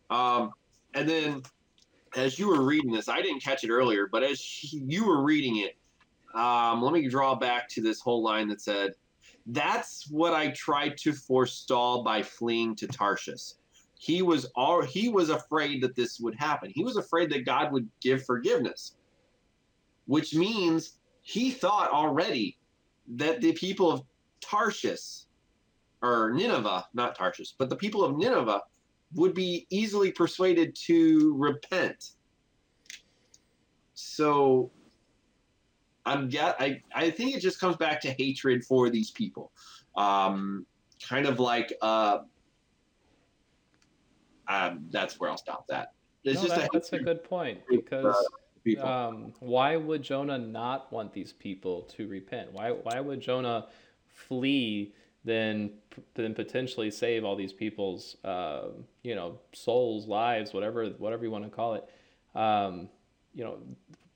um and then as you were reading this, I didn't catch it earlier, but as you were reading it, um, let me draw back to this whole line that said, That's what I tried to forestall by fleeing to Tarshish. He was all he was afraid that this would happen. He was afraid that God would give forgiveness, which means he thought already that the people of Tarshish or Nineveh, not Tarshish, but the people of Nineveh would be easily persuaded to repent. So I'm get I, I think it just comes back to hatred for these people. Um, kind of like uh, um, that's where I'll stop that. It's No, just that- a that's a good point uh, because um, why would Jonah not want these people to repent? Why why would Jonah flee then then potentially save all these people's uh, you know souls, lives, whatever whatever you want to call it? Um, you know,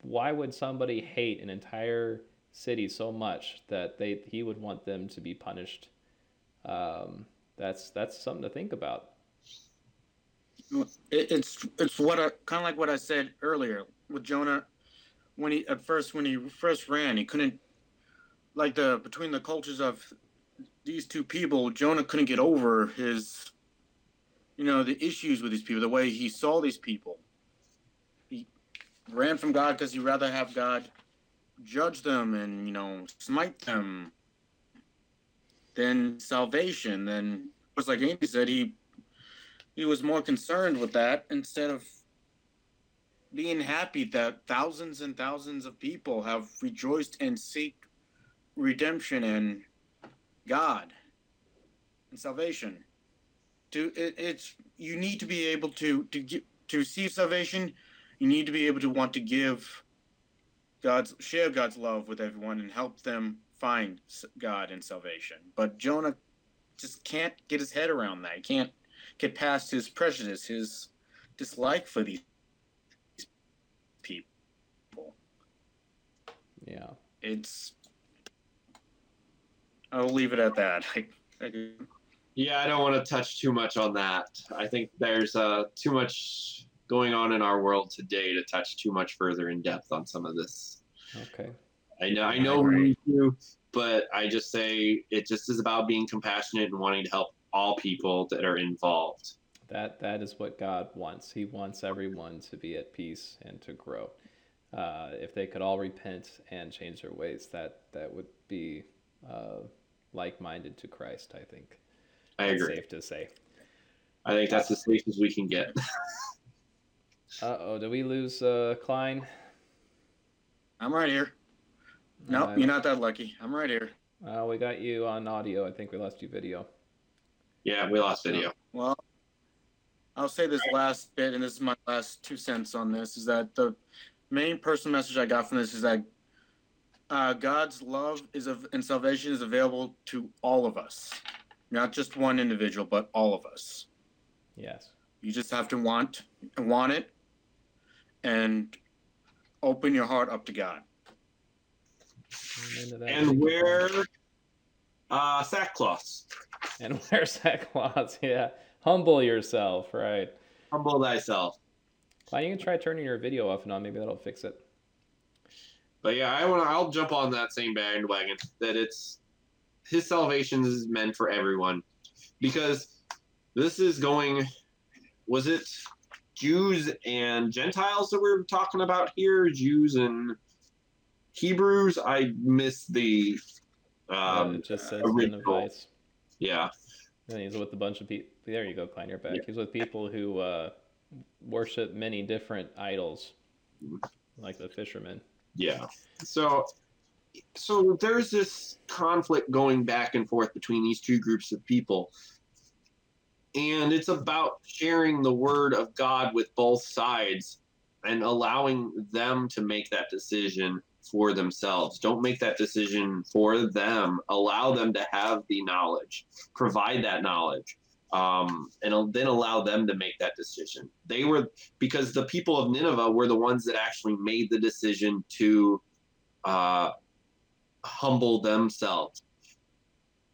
why would somebody hate an entire city so much that they he would want them to be punished? Um, that's that's something to think about. It's it's what I kind of like what I said earlier with Jonah. When he at first when he first ran, he couldn't like the between the cultures of these two people. Jonah couldn't get over his, you know, the issues with these people, the way he saw these people. He ran from God because he'd rather have God judge them and you know smite them than salvation. Then, just like Andy said, he he was more concerned with that instead of being happy that thousands and thousands of people have rejoiced and seek redemption and God and salvation. To it, it's you need to be able to to get to receive salvation. You need to be able to want to give God's share God's love with everyone and help them find God and salvation. But Jonah just can't get his head around that. He can't get past his prejudice, his dislike for these people. Yeah. It's. I'll leave it at that. I, I, Yeah, I don't want to touch too much on that. I think there's uh, too much going on in our world today to touch too much further in depth on some of this. Okay. I know, I know we do, but I just say it just is about being compassionate and wanting to help all people that are involved. That that is what God wants. He wants everyone to be at peace and to grow. Uh, if they could all repent and change their ways, that that would be uh, like-minded to Christ. I think. I That's agree. Safe to say. I think that's as safe as we can get. Uh oh, did we lose uh, Klein? I'm right here. No, Uh, you're not that lucky. I'm right here. Uh, we got you on audio. I think we lost you video. Yeah, we lost video. Well, I'll say this last bit, and this is my last two cents on this: is that the main personal message I got from this is that uh, God's love is of, and salvation is available to all of us, not just one individual, but all of us. Yes. You just have to want want it, and open your heart up to God. Amen to that. And wear Uh, sackcloths. And wear sackcloths. Yeah. Humble yourself, right? Humble thyself. Why well, you can try turning your video off and on. Maybe that'll fix it. But yeah, I want to. I'll jump on that same bandwagon. That it's his salvation is meant for everyone, because this is going. Was it Jews and Gentiles that we're talking about here? Jews and Hebrews. I missed the. Um, it just says original. Yeah. And he's with a bunch of people. There you go, Klein. You're back. He's with people who uh, worship many different idols, like the fishermen. Yeah. So so there's this conflict going back and forth between these two groups of people. And it's about sharing the word of God with both sides and allowing them to make that decision for themselves. Don't make that decision for them. Allow them to have the knowledge, provide that knowledge, um, and then allow them to make that decision. They were, because the people of Nineveh were the ones that actually made the decision to uh, humble themselves.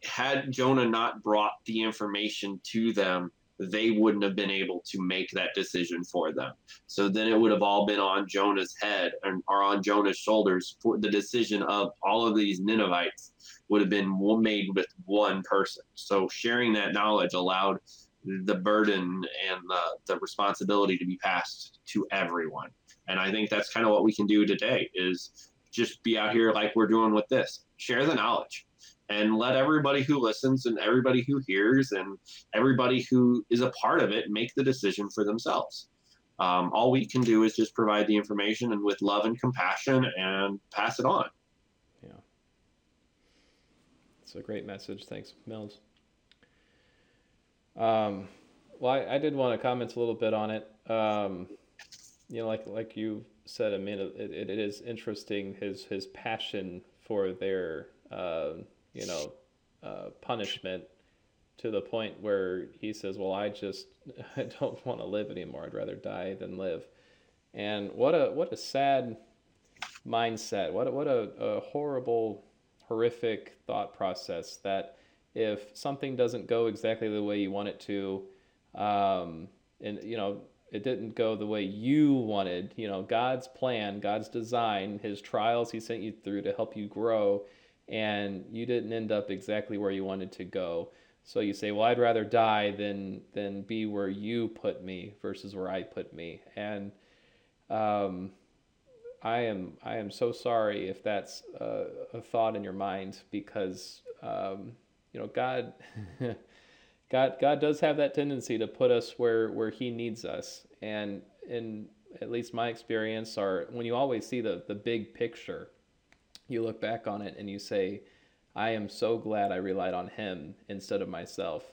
Had Jonah not brought the information to them, they wouldn't have been able to make that decision for them. So then it would have all been on Jonah's head and or on Jonah's shoulders for the decision of all of these Ninevites would have been made with one person. So sharing that knowledge allowed the burden and the, the responsibility to be passed to everyone. And I think that's kind of what we can do today is just be out here like we're doing with this. Share the knowledge and let everybody who listens and everybody who hears and everybody who is a part of it make the decision for themselves. Um, all we can do is just provide the information and with love and compassion and pass it on. It's a great message. Thanks, Mills. Um, well, I, I did want to comment a little bit on it. Um, you know, like like you said, I mean, it, it, it is interesting his his passion for their uh, you know uh, punishment to the point where he says, "Well, I just I don't want to live anymore. I'd rather die than live." And what a what a sad mindset. What a, what a, a horrible, horrific thought process that if something doesn't go exactly the way you want it to, um, and you know it didn't go the way you wanted, you know God's plan, God's design, His trials He sent you through to help you grow, and you didn't end up exactly where you wanted to go. So you say, well, I'd rather die than than be where you put me versus where I put me, and um, I am I am so sorry if that's a, a thought in your mind because um, you know God God God does have that tendency to put us where where He needs us, and in at least my experience, are when you always see the the big picture, you look back on it and you say, I am so glad I relied on Him instead of myself.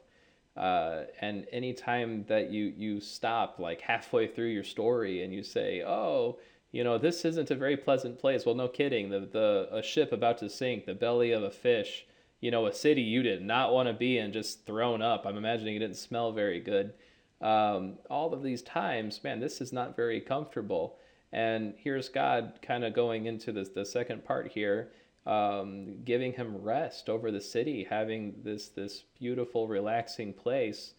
Uh, and anytime that you you stop like halfway through your story and you say, "Oh, you know, this isn't a very pleasant place," well, no kidding. The the a ship about to sink, the belly of a fish, you know, a city you did not want to be in, just thrown up. I'm imagining it didn't smell very good. Um, all of these times, man, this is not very comfortable. And here's God kind of going into this the second part here um, giving him rest over the city, having this this beautiful, relaxing place.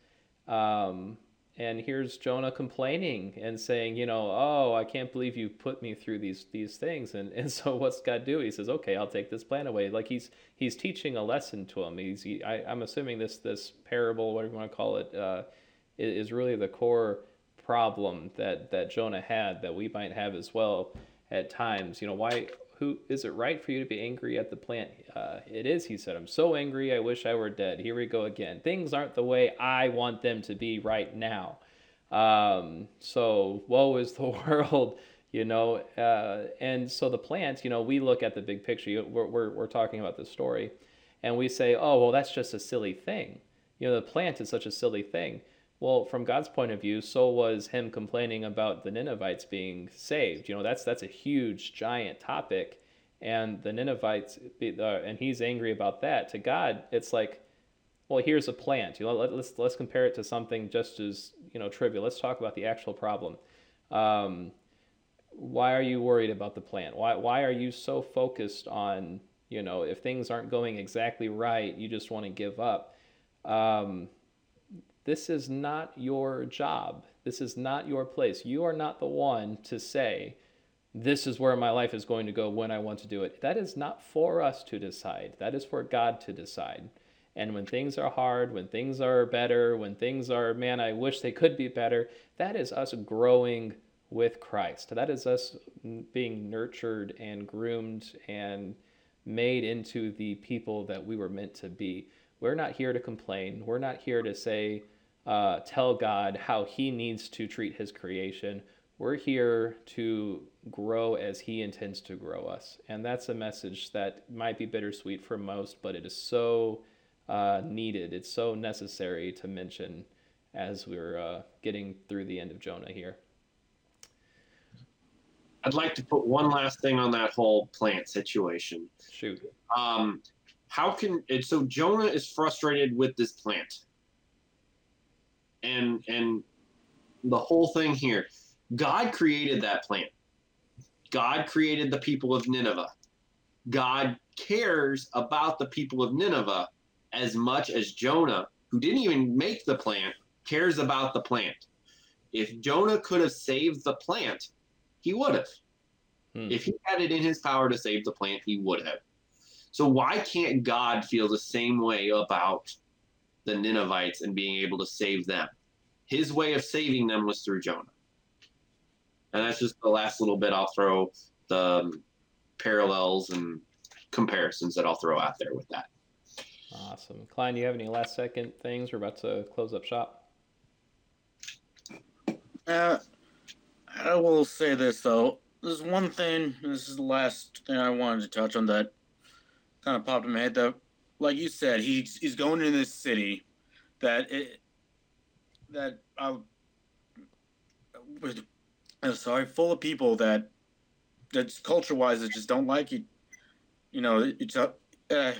Um, and here's Jonah complaining and saying, you know, oh, I can't believe you put me through these these things. And and so what's God do? He says, okay, I'll take this plan away. Like he's he's teaching a lesson to him. He's he, I, I'm assuming this this parable, whatever you want to call it, uh, is really the core problem that that Jonah had that we might have as well at times. You know, why who is it right for you to be angry at the plant? Uh, it is, he said. I'm so angry, I wish I were dead. Here we go again. Things aren't the way I want them to be right now. Um, so, woe is the world, you know. Uh, and so the plant, you know, we look at the big picture. We're, we're, we're talking about the story, and we say, oh, well, that's just a silly thing. You know, the plant is such a silly thing. Well, from God's point of view, so was him complaining about the Ninevites being saved. You know, that's that's a huge, giant topic, and the Ninevites, uh, and he's angry about that. To God, it's like, well, here's a plant. You know, let, us let's, let's compare it to something just as you know trivial. Let's talk about the actual problem. Um, why are you worried about the plant? Why why are you so focused on You know, if things aren't going exactly right, you just want to give up. Um, this is not your job. This is not your place. You are not the one to say, this is where my life is going to go when I want to do it. That is not for us to decide. That is for God to decide. And when things are hard, when things are better, when things are, man, I wish they could be better, that is us growing with Christ. That is us being nurtured and groomed and made into the people that we were meant to be. We're not here to complain. We're not here to say, uh, tell God how He needs to treat His creation. We're here to grow as He intends to grow us. And that's a message that might be bittersweet for most, but it is so uh, needed. It's so necessary to mention as we're uh, getting through the end of Jonah here. I'd like to put one last thing on that whole plant situation. Shoot. Um, how can and so Jonah is frustrated with this plant, and and the whole thing here. God created that plant. God created the people of Nineveh. God cares about the people of Nineveh as much as Jonah, who didn't even make the plant, cares about the plant. If Jonah could have saved the plant, he would have. Hmm. If he had it in his power to save the plant, he would have. So why can't God feel the same way about the Ninevites and being able to save them? His way of saving them was through Jonah. And that's just the last little bit I'll throw the um, parallels and comparisons that I'll throw out there with that. Awesome. Klein, do you have any last second things? We're about to close up shop. Uh, I will say this though. There's one thing. This is the last thing I wanted to touch on that kind of popped in my head. That, like you said, he's he's going in this city that it that uh, uh, sorry, full of people that that's culture wise that just don't like you. You know, it's a. Uh,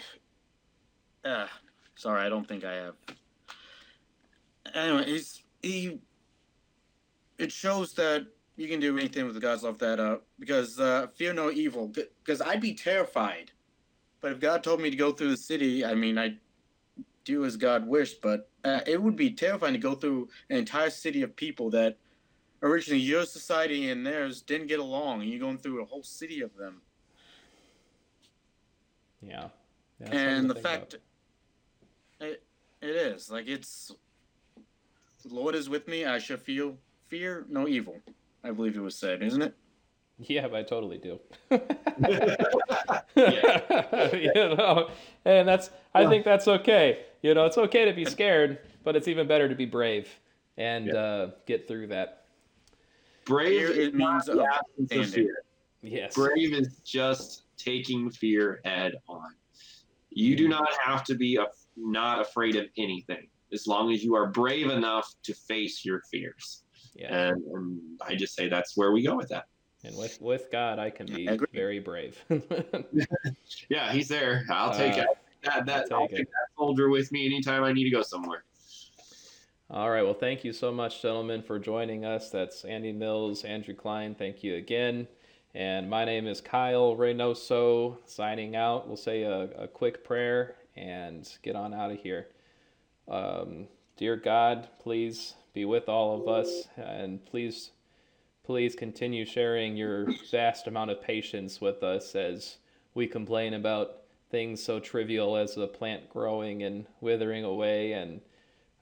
uh, sorry, I don't think I have. Anyway, he's he. It shows that you can do anything with the God's love that uh because uh fear no evil because I'd be terrified, but if God told me to go through the city, I mean I'd do as God wished, but uh, it would be terrifying to go through an entire city of people that originally your society and theirs didn't get along, and you're going through a whole city of them. Yeah. yeah and the fact it, it is like it's the Lord is with me. I shall feel fear no evil. I believe it was said, isn't it? Yeah, I totally do. you know, and that's I think that's okay. You know, it's okay to be scared, but it's even better to be brave and yeah. uh, get through that. Brave it means the absence of fear. Yes. Brave is just taking fear head on. You do not have to be a, not afraid of anything as long as you are brave enough to face your fears. Yeah. And, and I just say that's where we go with that. And with with God, I can be very brave. yeah, He's there. I'll take uh, it. That that I'll, I'll take, take that soldier with me anytime I need to go somewhere. All right. Well, thank you so much, gentlemen, for joining us. That's Andy Mills, Andrew Klein. Thank you again. And my name is Kyle Reynoso, signing out. We'll say a, a quick prayer and get on out of here. Um, dear God, please be with all of us and please, please continue sharing your vast amount of patience with us as we complain about things so trivial as the plant growing and withering away and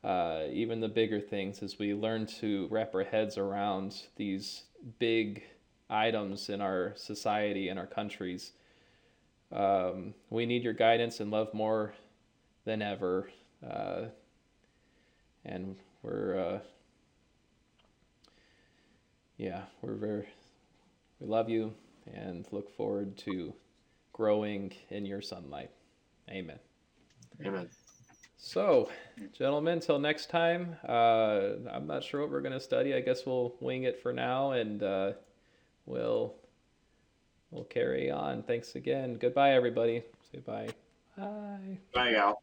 uh, even the bigger things as we learn to wrap our heads around these big items in our society and our countries. Um, we need your guidance and love more than ever. Uh, and we're, uh, yeah, we're very, we love you and look forward to growing in your sunlight. Amen. Amen. So, gentlemen, till next time, uh, I'm not sure what we're going to study. I guess we'll wing it for now and uh, we'll, we'll carry on. Thanks again. Goodbye, everybody. Say bye. Bye. Bye, Al.